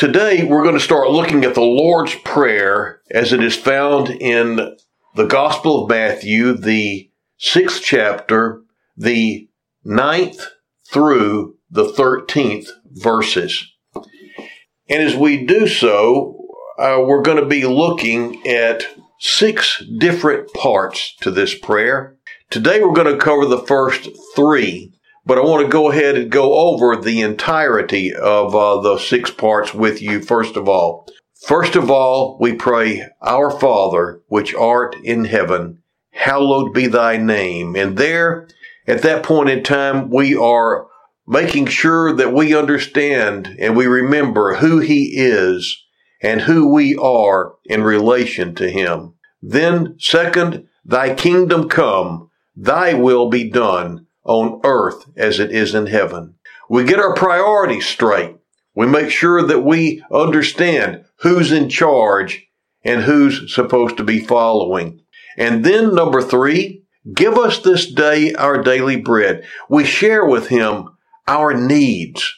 Today, we're going to start looking at the Lord's Prayer as it is found in the Gospel of Matthew, the sixth chapter, the ninth through the 13th verses. And as we do so, uh, we're going to be looking at six different parts to this prayer. Today, we're going to cover the first three but I want to go ahead and go over the entirety of uh, the six parts with you, first of all. First of all, we pray, Our Father, which art in heaven, hallowed be thy name. And there, at that point in time, we are making sure that we understand and we remember who he is and who we are in relation to him. Then, second, thy kingdom come, thy will be done on earth as it is in heaven. We get our priorities straight. We make sure that we understand who's in charge and who's supposed to be following. And then number three, give us this day our daily bread. We share with him our needs,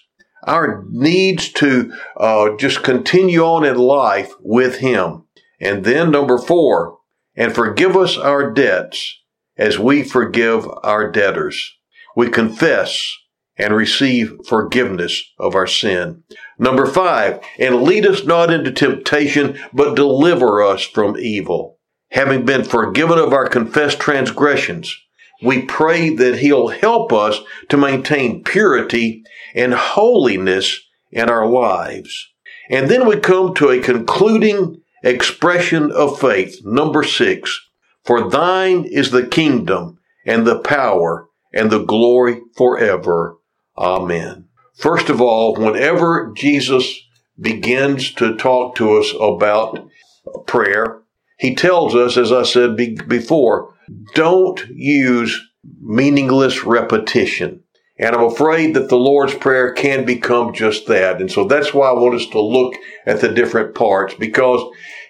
our needs to uh, just continue on in life with him. And then number four, and forgive us our debts as we forgive our debtors we confess and receive forgiveness of our sin. Number five, and lead us not into temptation, but deliver us from evil. Having been forgiven of our confessed transgressions, we pray that He'll help us to maintain purity and holiness in our lives. And then we come to a concluding expression of faith. Number six, for thine is the kingdom and the power and the glory forever. Amen. First of all, whenever Jesus begins to talk to us about prayer, he tells us, as I said be- before, don't use meaningless repetition. And I'm afraid that the Lord's Prayer can become just that. And so that's why I want us to look at the different parts because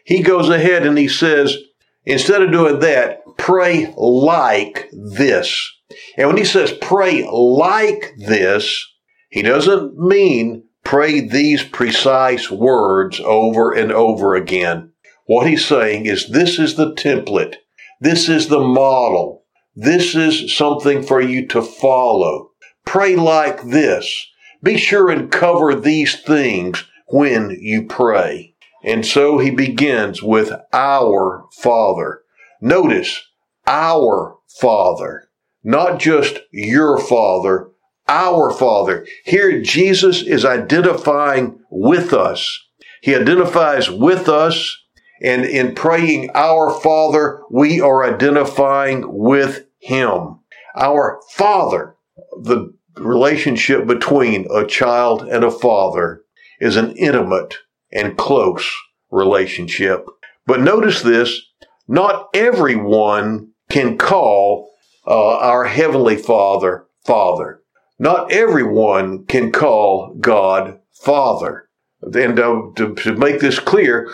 he goes ahead and he says, instead of doing that, pray like this. And when he says pray like this, he doesn't mean pray these precise words over and over again. What he's saying is this is the template. This is the model. This is something for you to follow. Pray like this. Be sure and cover these things when you pray. And so he begins with our Father. Notice, our Father not just your Father, our Father. Here, Jesus is identifying with us. He identifies with us, and in praying our Father, we are identifying with Him. Our Father, the relationship between a child and a father is an intimate and close relationship. But notice this, not everyone can call uh, our Heavenly Father, Father. Not everyone can call God Father. And uh, to, to make this clear,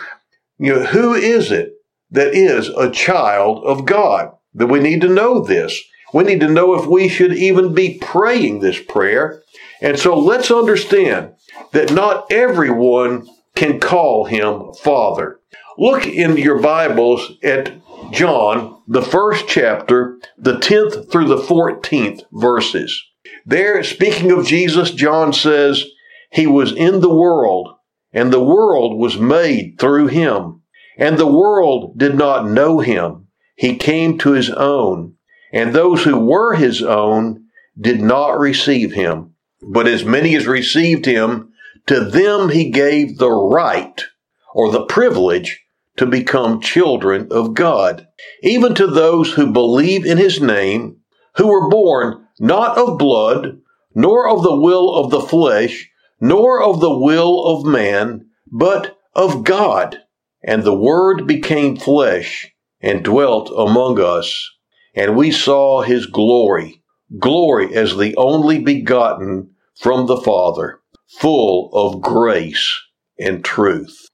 you know, who is it that is a child of God? That we need to know this. We need to know if we should even be praying this prayer. And so let's understand that not everyone can call him Father. Look in your Bibles at John, the first chapter, the 10th through the 14th verses. There, speaking of Jesus, John says, He was in the world, and the world was made through Him, and the world did not know Him. He came to His own, and those who were His own did not receive Him. But as many as received Him, to them He gave the right, or the privilege, to become children of God, even to those who believe in his name, who were born not of blood, nor of the will of the flesh, nor of the will of man, but of God. And the Word became flesh and dwelt among us, and we saw his glory, glory as the only begotten from the Father, full of grace and truth.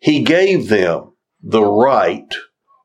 He gave them the right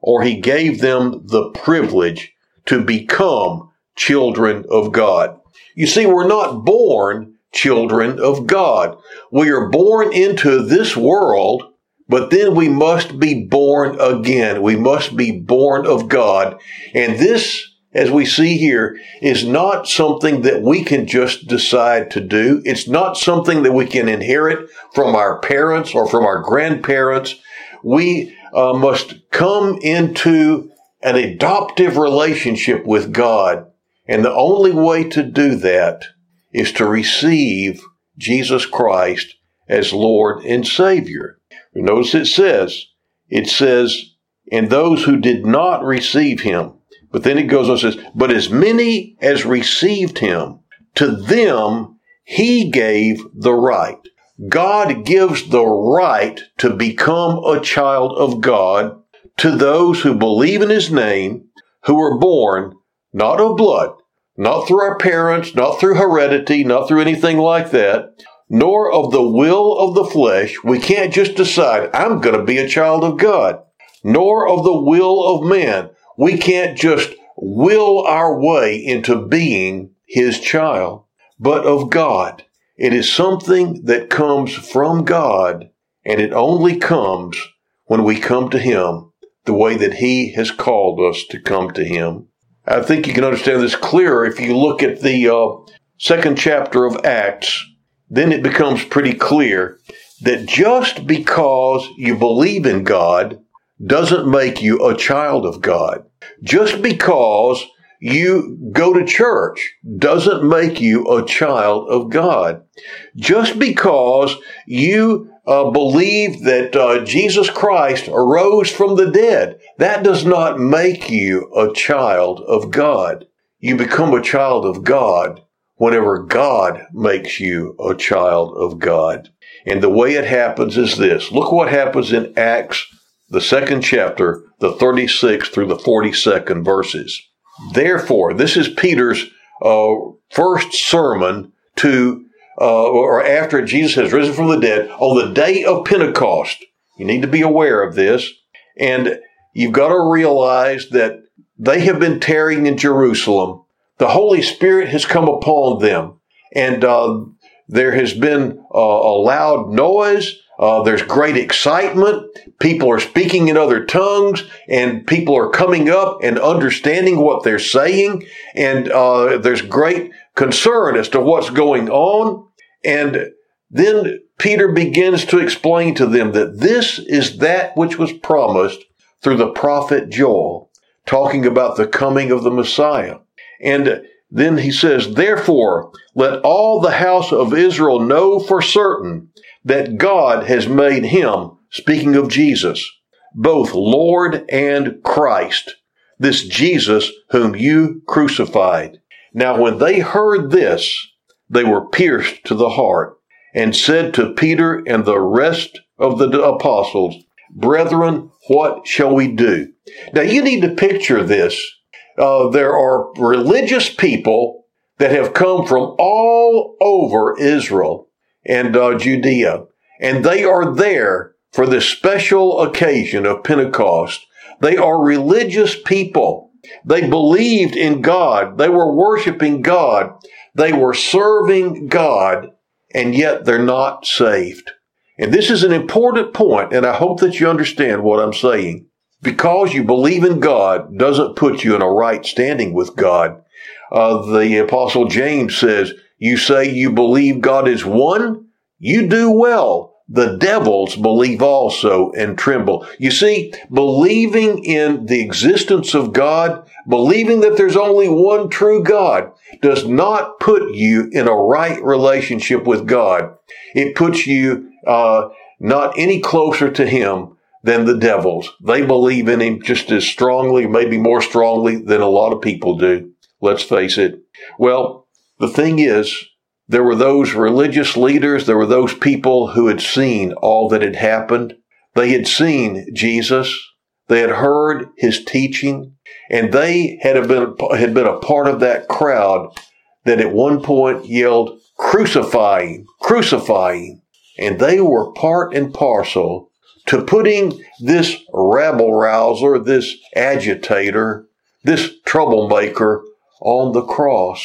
or he gave them the privilege to become children of God. You see, we're not born children of God. We are born into this world, but then we must be born again. We must be born of God. And this, as we see here, is not something that we can just decide to do. It's not something that we can inherit from our parents or from our grandparents. We uh, must come into an adoptive relationship with God. And the only way to do that is to receive Jesus Christ as Lord and Savior. Notice it says, it says, and those who did not receive him. But then it goes on and says, but as many as received him, to them he gave the right. God gives the right to become a child of God to those who believe in his name, who are born not of blood, not through our parents, not through heredity, not through anything like that, nor of the will of the flesh. We can't just decide, I'm going to be a child of God, nor of the will of man. We can't just will our way into being his child, but of God. It is something that comes from God, and it only comes when we come to him the way that he has called us to come to him. I think you can understand this clearer if you look at the uh, second chapter of Acts. Then it becomes pretty clear that just because you believe in God doesn't make you a child of God. Just because you go to church doesn't make you a child of God. Just because you uh, believe that uh, Jesus Christ arose from the dead, that does not make you a child of God. You become a child of God whenever God makes you a child of God. And the way it happens is this. Look what happens in Acts, the second chapter, the 36th through the 42nd verses. Therefore, this is Peter's uh, first sermon to uh, or after Jesus has risen from the dead on the day of Pentecost. You need to be aware of this. And you've got to realize that they have been tarrying in Jerusalem. The Holy Spirit has come upon them. And uh, there has been uh, a loud noise. Uh, there's great excitement. People are speaking in other tongues, and people are coming up and understanding what they're saying. And uh, there's great concern as to what's going on. And then Peter begins to explain to them that this is that which was promised through the prophet Joel, talking about the coming of the Messiah. And then he says, Therefore, let all the house of Israel know for certain that God has made him, speaking of Jesus, both Lord and Christ, this Jesus whom you crucified. Now, when they heard this, they were pierced to the heart and said to Peter and the rest of the apostles, Brethren, what shall we do? Now you need to picture this. Uh, there are religious people that have come from all over Israel and uh, Judea, and they are there for this special occasion of Pentecost. They are religious people. They believed in God. They were worshiping God. They were serving God, and yet they're not saved. And this is an important point, and I hope that you understand what I'm saying. Because you believe in God doesn't put you in a right standing with God. Uh, the apostle James says, you say you believe God is one? You do well the devils believe also and tremble. You see, believing in the existence of God, believing that there's only one true God, does not put you in a right relationship with God. It puts you uh, not any closer to Him than the devils. They believe in Him just as strongly, maybe more strongly than a lot of people do. Let's face it. Well, the thing is, there were those religious leaders, there were those people who had seen all that had happened. They had seen Jesus. They had heard his teaching and they had been, had been a part of that crowd that at one point yelled, crucifying, crucifying. And they were part and parcel to putting this rabble rouser, this agitator, this troublemaker on the cross.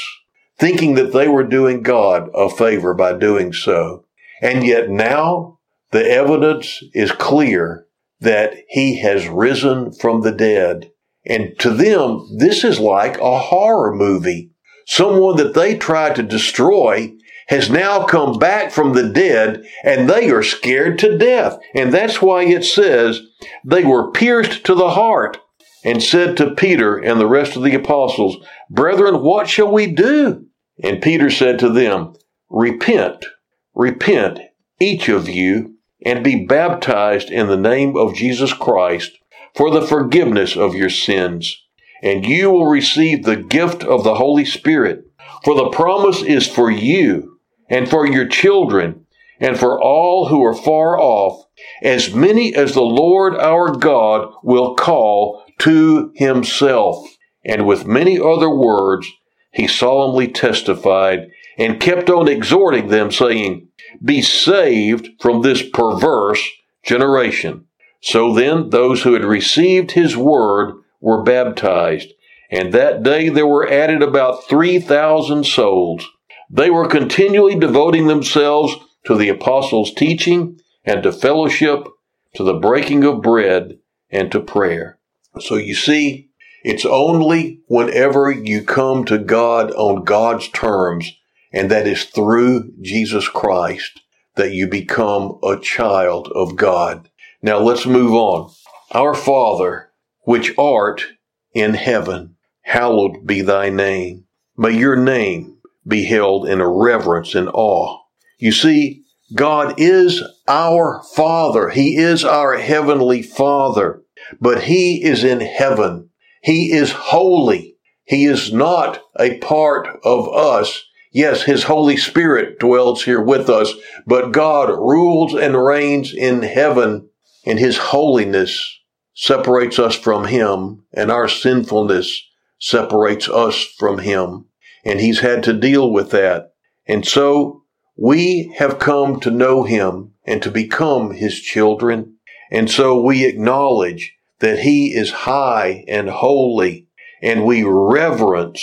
thinking that they were doing God a favor by doing so. And yet now the evidence is clear that he has risen from the dead. And to them, this is like a horror movie. Someone that they tried to destroy has now come back from the dead and they are scared to death. And that's why it says they were pierced to the heart and said to Peter and the rest of the apostles, Brethren, what shall we do? And Peter said to them, Repent, repent, each of you, and be baptized in the name of Jesus Christ for the forgiveness of your sins, and you will receive the gift of the Holy Spirit. For the promise is for you and for your children and for all who are far off, as many as the Lord our God will call to himself. And with many other words, he solemnly testified and kept on exhorting them, saying, Be saved from this perverse generation. So then, those who had received his word were baptized, and that day there were added about 3,000 souls. They were continually devoting themselves to the apostles' teaching and to fellowship, to the breaking of bread, and to prayer. So you see, it's only whenever you come to God on God's terms, and that is through Jesus Christ, that you become a child of God. Now let's move on. Our Father, which art in heaven, hallowed be thy name. May your name be held in a reverence and awe. You see, God is our Father. He is our Heavenly Father but he is in heaven. He is holy. He is not a part of us. Yes, his Holy Spirit dwells here with us, but God rules and reigns in heaven and his holiness separates us from him and our sinfulness separates us from him. And he's had to deal with that. And so we have come to know him and to become his children. And so we acknowledge that he is high and holy and we reverence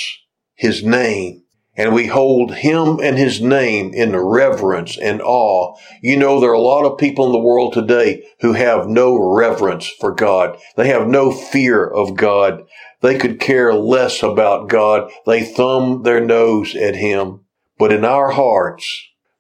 his name and we hold him and his name in reverence and awe. You know, there are a lot of people in the world today who have no reverence for God. They have no fear of God. They could care less about God. They thumb their nose at him. But in our hearts,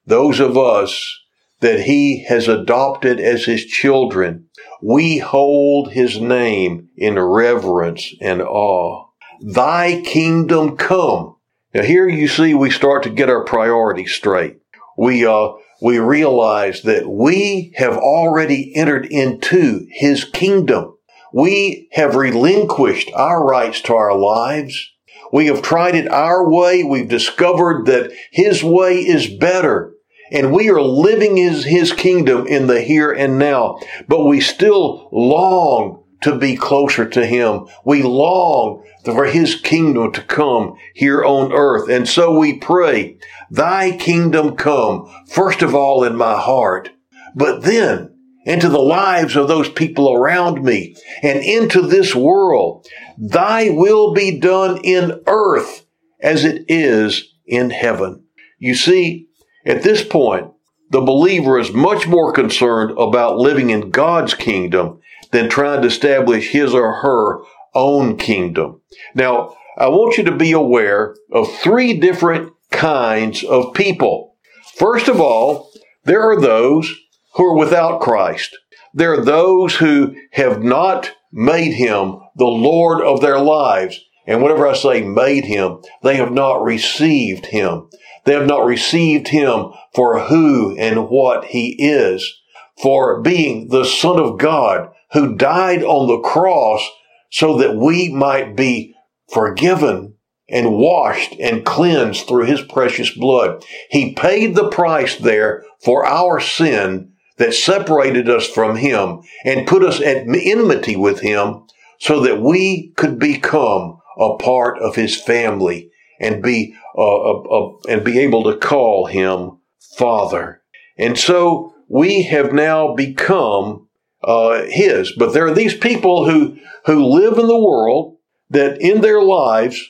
those of us that he has adopted as his children, we hold his name in reverence and awe. Thy kingdom come. Now here you see we start to get our priorities straight. We, uh, we realize that we have already entered into his kingdom. We have relinquished our rights to our lives. We have tried it our way. We've discovered that his way is better and we are living his, his kingdom in the here and now, but we still long to be closer to him. We long for his kingdom to come here on earth. And so we pray, thy kingdom come, first of all in my heart, but then into the lives of those people around me and into this world. Thy will be done in earth as it is in heaven. You see, at this point, the believer is much more concerned about living in God's kingdom than trying to establish his or her own kingdom. Now, I want you to be aware of three different kinds of people. First of all, there are those who are without Christ. There are those who have not made him the Lord of their lives. And whenever I say made him, they have not received him. They have not received him for who and what he is, for being the Son of God who died on the cross so that we might be forgiven and washed and cleansed through his precious blood. He paid the price there for our sin that separated us from him and put us at enmity with him so that we could become a part of his family and be uh, uh, uh, and be able to call him Father. And so we have now become uh, his. But there are these people who who live in the world that in their lives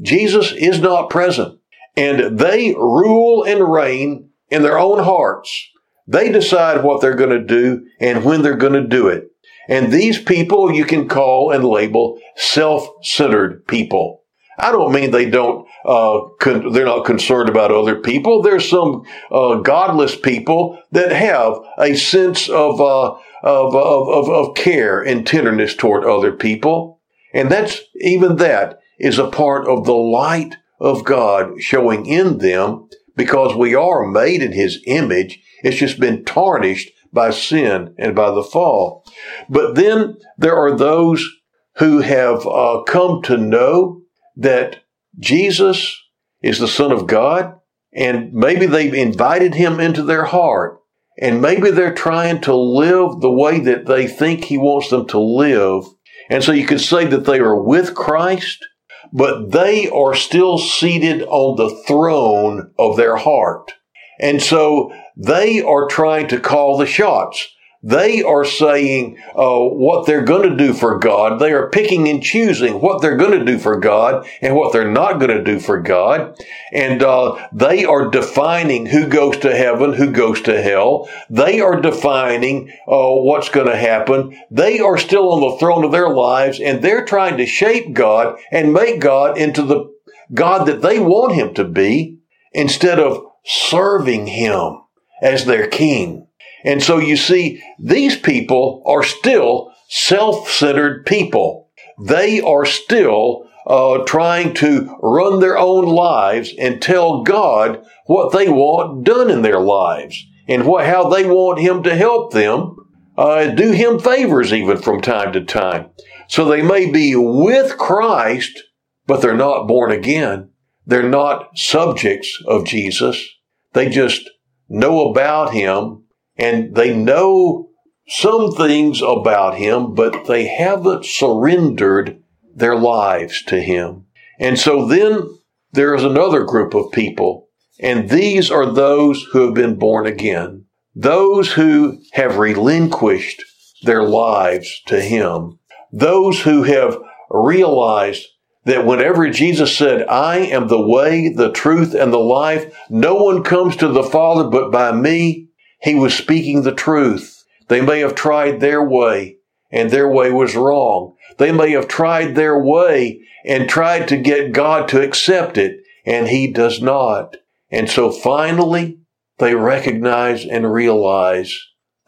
Jesus is not present. and they rule and reign in their own hearts. They decide what they're going to do and when they're going to do it. And these people you can call and label self-centered people. I don't mean they don't, uh, con- they're not concerned about other people. There's some uh, godless people that have a sense of, uh, of, of, of, of care and tenderness toward other people. And that's, even that is a part of the light of God showing in them because we are made in His image. It's just been tarnished by sin and by the fall. But then there are those who have uh, come to know that Jesus is the Son of God, and maybe they've invited him into their heart, and maybe they're trying to live the way that they think he wants them to live. And so you could say that they are with Christ, but they are still seated on the throne of their heart. And so they are trying to call the shots. They are saying uh, what they're going to do for God. They are picking and choosing what they're going to do for God and what they're not going to do for God. And uh, they are defining who goes to heaven, who goes to hell. They are defining uh, what's going to happen. They are still on the throne of their lives, and they're trying to shape God and make God into the God that they want Him to be instead of serving Him as their King. And so you see, these people are still self-centered people. They are still uh, trying to run their own lives and tell God what they want done in their lives and what how they want Him to help them, uh, do Him favors even from time to time. So they may be with Christ, but they're not born again. They're not subjects of Jesus. They just know about Him and they know some things about him, but they haven't surrendered their lives to him. And so then there is another group of people, and these are those who have been born again, those who have relinquished their lives to him, those who have realized that whenever Jesus said, I am the way, the truth, and the life, no one comes to the Father but by me, he was speaking the truth. They may have tried their way and their way was wrong. They may have tried their way and tried to get God to accept it and he does not. And so finally they recognize and realize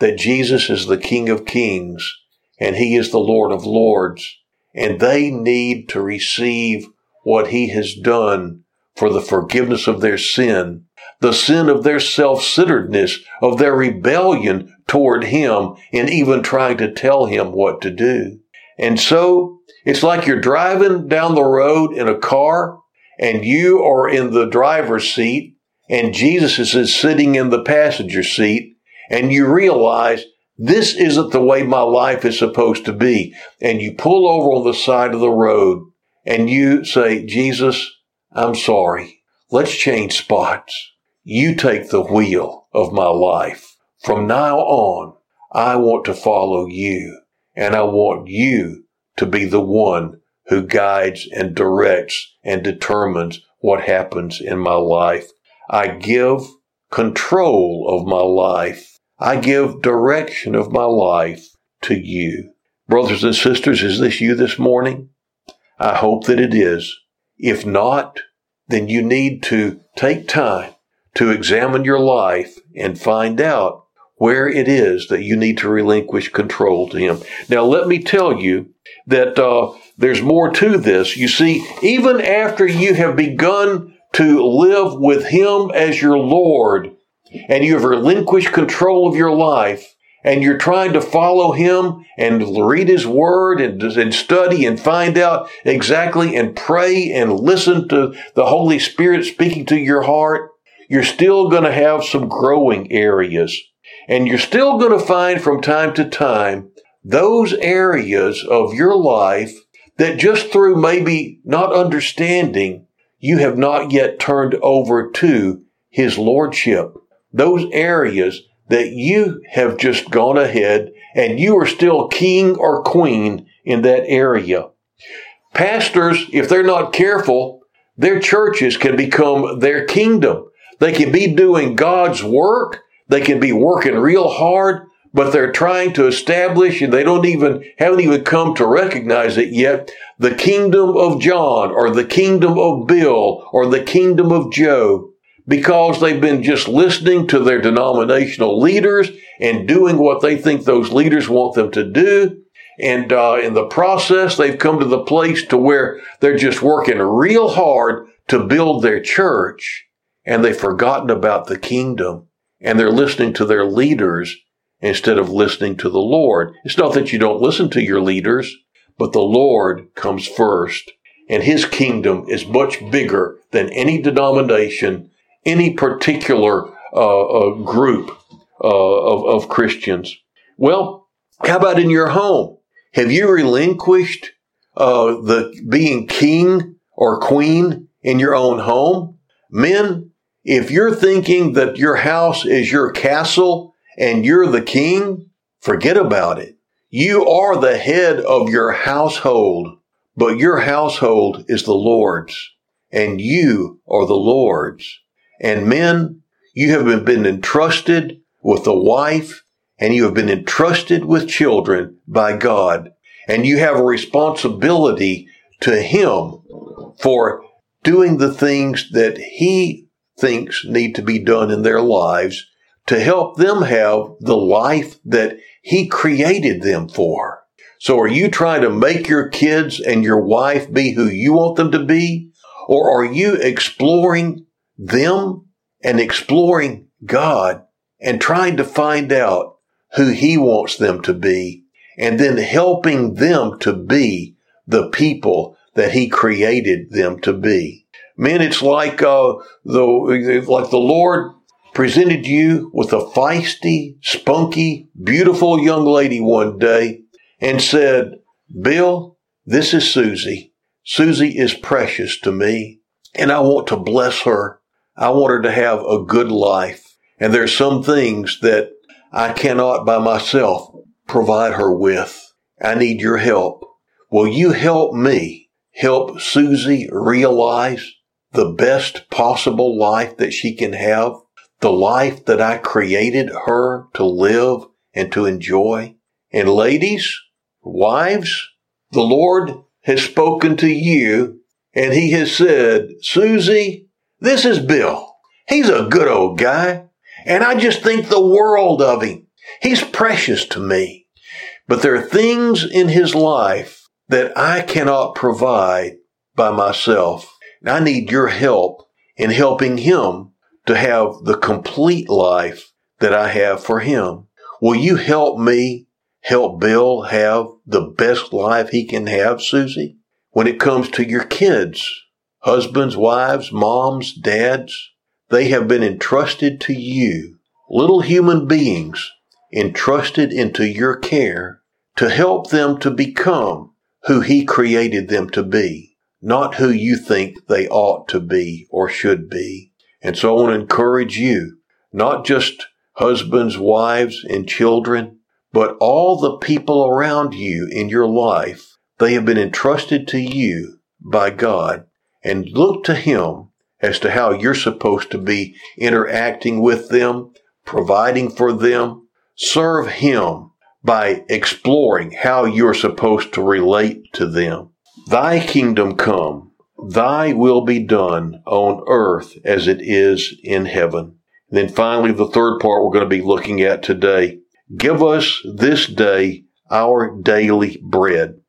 that Jesus is the King of Kings and he is the Lord of Lords and they need to receive what he has done for the forgiveness of their sin the sin of their self-centeredness, of their rebellion toward Him, and even trying to tell Him what to do. And so it's like you're driving down the road in a car and you are in the driver's seat and Jesus is sitting in the passenger seat and you realize this isn't the way my life is supposed to be. And you pull over on the side of the road and you say, Jesus, I'm sorry. Let's change spots. You take the wheel of my life. From now on, I want to follow you and I want you to be the one who guides and directs and determines what happens in my life. I give control of my life. I give direction of my life to you. Brothers and sisters, is this you this morning? I hope that it is. If not, then you need to take time to examine your life and find out where it is that you need to relinquish control to Him. Now, let me tell you that uh, there's more to this. You see, even after you have begun to live with Him as your Lord and you have relinquished control of your life, and you're trying to follow him and read his word and, and, study and find out exactly and pray and listen to the Holy Spirit speaking to your heart, you're still going to have some growing areas. And you're still going to find from time to time those areas of your life that just through maybe not understanding, you have not yet turned over to His Lordship. Those areas that you have just gone ahead and you are still king or queen in that area. Pastors, if they're not careful, their churches can become their kingdom. They can be doing God's work. They can be working real hard, but they're trying to establish and they don't even, haven't even come to recognize it yet, the kingdom of John or the kingdom of Bill or the kingdom of Joe because they've been just listening to their denominational leaders and doing what they think those leaders want them to do. And uh, in the process, they've come to the place to where they're just working real hard to build their church, and they've forgotten about the kingdom, and they're listening to their leaders instead of listening to the Lord. It's not that you don't listen to your leaders, but the Lord comes first, and His kingdom is much bigger than any denomination any particular uh, uh, group uh, of, of Christians. Well, how about in your home? Have you relinquished uh, the being king or queen in your own home? Men, if you're thinking that your house is your castle and you're the king, forget about it. You are the head of your household, but your household is the Lord's, and you are the Lord's. And men, you have been entrusted with a wife and you have been entrusted with children by God. And you have a responsibility to Him for doing the things that He thinks need to be done in their lives to help them have the life that He created them for. So are you trying to make your kids and your wife be who you want them to be? Or are you exploring them and exploring God and trying to find out who he wants them to be and then helping them to be the people that he created them to be. Man, it's like, uh, the, like the Lord presented you with a feisty, spunky, beautiful young lady one day and said, Bill, this is Susie. Susie is precious to me and I want to bless her I want her to have a good life. And there's some things that I cannot by myself provide her with. I need your help. Will you help me help Susie realize the best possible life that she can have? The life that I created her to live and to enjoy? And ladies, wives, the Lord has spoken to you and he has said, Susie, this is Bill. He's a good old guy, and I just think the world of him. He's precious to me. But there are things in his life that I cannot provide by myself. I need your help in helping him to have the complete life that I have for him. Will you help me help Bill have the best life he can have, Susie? When it comes to your kids, husbands, wives, moms, dads, they have been entrusted to you, little human beings entrusted into your care to help them to become who He created them to be, not who you think they ought to be or should be. And so I want to encourage you, not just husbands, wives, and children, but all the people around you in your life. They have been entrusted to you by God and look to Him as to how you're supposed to be interacting with them, providing for them. Serve Him by exploring how you're supposed to relate to them. Thy kingdom come, thy will be done on earth as it is in heaven. And then finally, the third part we're going to be looking at today. Give us this day our daily bread.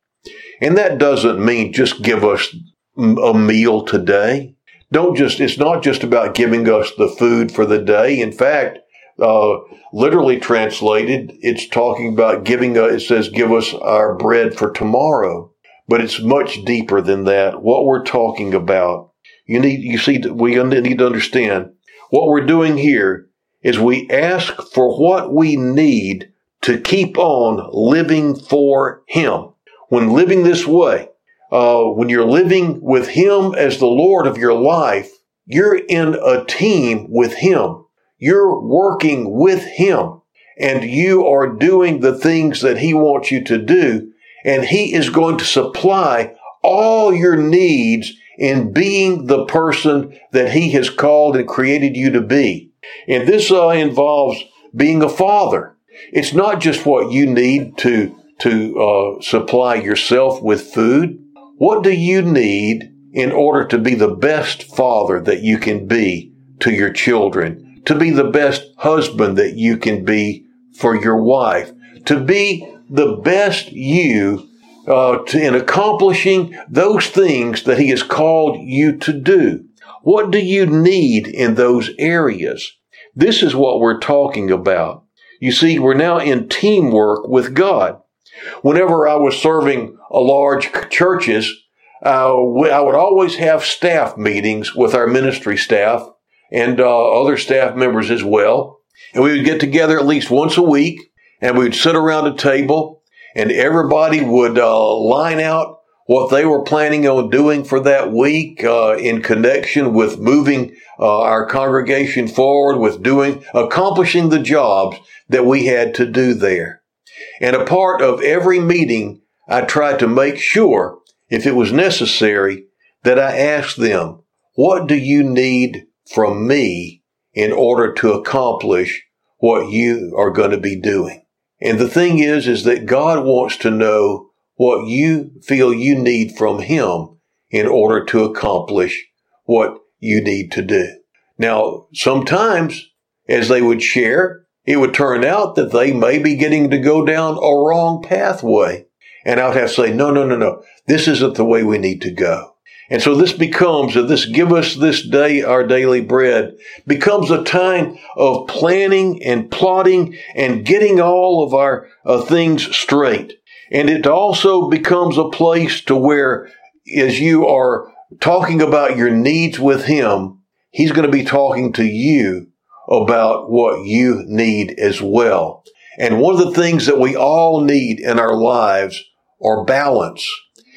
And that doesn't mean just give us a meal today. Don't just, it's not just about giving us the food for the day. In fact, uh, literally translated, it's talking about giving us, it says, give us our bread for tomorrow. But it's much deeper than that. What we're talking about, you need, you see, we need to understand what we're doing here is we ask for what we need to keep on living for Him. When living this way, uh, when you're living with Him as the Lord of your life, you're in a team with Him. You're working with Him and you are doing the things that He wants you to do. And He is going to supply all your needs in being the person that He has called and created you to be. And this uh, involves being a father. It's not just what you need to to uh, supply yourself with food. What do you need in order to be the best father that you can be to your children, to be the best husband that you can be for your wife, to be the best you uh, to, in accomplishing those things that He has called you to do. What do you need in those areas? This is what we're talking about. You see, we're now in teamwork with God. Whenever I was serving large churches, uh, I would always have staff meetings with our ministry staff and uh, other staff members as well. And we would get together at least once a week and we would sit around a table and everybody would uh, line out what they were planning on doing for that week uh, in connection with moving uh, our congregation forward with doing accomplishing the jobs that we had to do there. And a part of every meeting i tried to make sure if it was necessary that i asked them what do you need from me in order to accomplish what you are going to be doing and the thing is, is that God wants to know what you feel you need from Him in order to accomplish what you need to do. Now, sometimes as they would share, it would turn out that they may be getting to go down a wrong pathway. And I would have to say, no, no, no, no, this isn't the way we need to go. And so this becomes, this give us this day our daily bread, becomes a time of planning and plotting and getting all of our uh, things straight. And it also becomes a place to where as you are talking about your needs with him, he's going to be talking to you about what you need as well. And one of the things that we all need in our lives are balance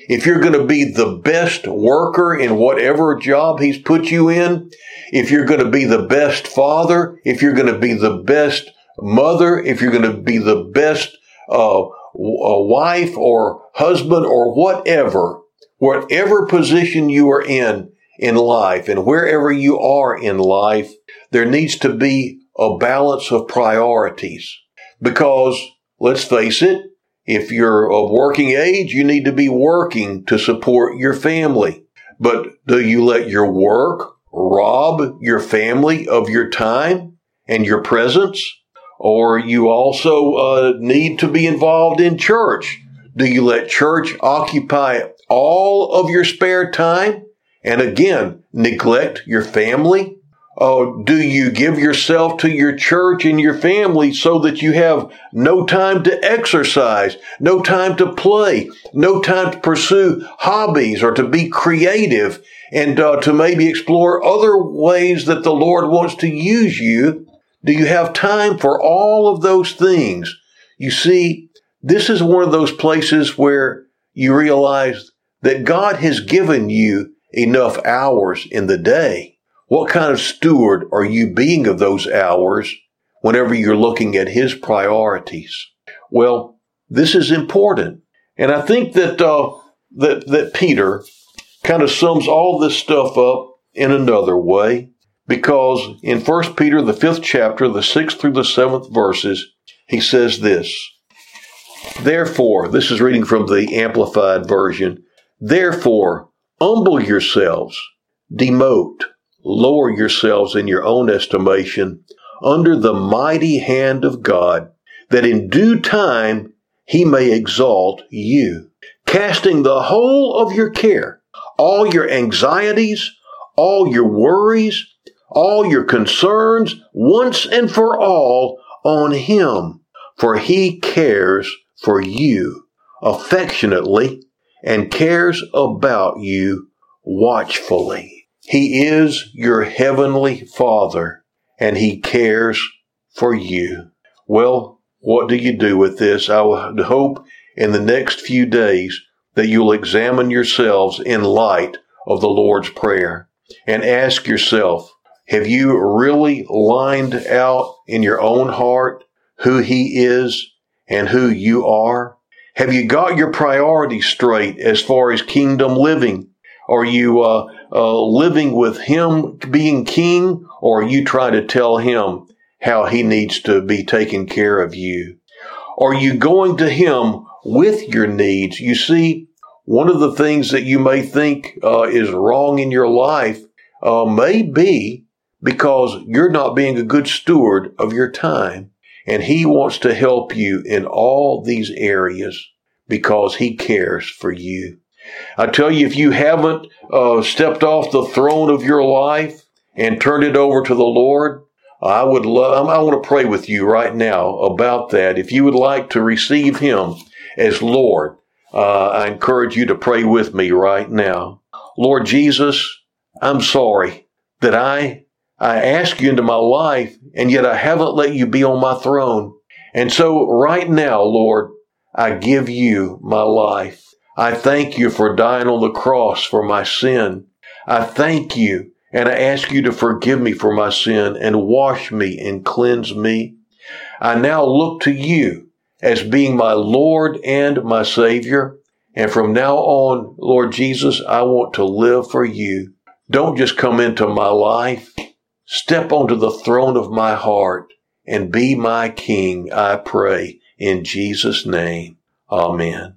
if you're going to be the best worker in whatever job he's put you in, if you're going to be the best father, if you're going to be the best mother, if you're going to be the best uh, wife or husband or whatever, whatever position you are in in life and wherever you are in life, there needs to be a balance of priorities. Because let's face it, if you're of working age, you need to be working to support your family. But do you let your work rob your family of your time and your presence? Or you also uh, need to be involved in church. Do you let church occupy all of your spare time? And again, neglect your family Oh, do you give yourself to your church and your family so that you have no time to exercise, no time to play, no time to pursue hobbies or to be creative and uh, to maybe explore other ways that the Lord wants to use you? Do you have time for all of those things? You see, this is one of those places where you realize that God has given you enough hours in the day what kind of steward are you being of those hours whenever you're looking at his priorities? Well, this is important. And I think that, uh, that, that Peter kind of sums all this stuff up in another way because in 1 Peter, the fifth chapter, the sixth through the seventh verses, he says this. Therefore, this is reading from the Amplified Version. Therefore, humble yourselves, demote, lower yourselves in your own estimation under the mighty hand of God, that in due time he may exalt you, casting the whole of your care, all your anxieties, all your worries, all your concerns, once and for all on him, for he cares for you affectionately and cares about you watchfully. He is your heavenly Father and He cares for you. Well, what do you do with this? I hope in the next few days that you'll examine yourselves in light of the Lord's Prayer and ask yourself, have you really lined out in your own heart who He is and who you are? Have you got your priorities straight as far as kingdom living Are you uh, uh, living with Him being King, or you trying to tell Him how He needs to be taking care of you? Are you going to Him with your needs? You see, one of the things that you may think uh, is wrong in your life uh, may be because you're not being a good steward of your time. And He wants to help you in all these areas because He cares for you. I tell you, if you haven't uh, stepped off the throne of your life and turned it over to the Lord, I would love, I want to pray with you right now about that. If you would like to receive Him as Lord, uh, I encourage you to pray with me right now. Lord Jesus, I'm sorry that I, I ask you into my life and yet I haven't let you be on my throne. And so right now, Lord, I give you my life. I thank you for dying on the cross for my sin. I thank you and I ask you to forgive me for my sin and wash me and cleanse me. I now look to you as being my Lord and my Savior. And from now on, Lord Jesus, I want to live for you. Don't just come into my life. Step onto the throne of my heart and be my King, I pray, in Jesus' name. Amen.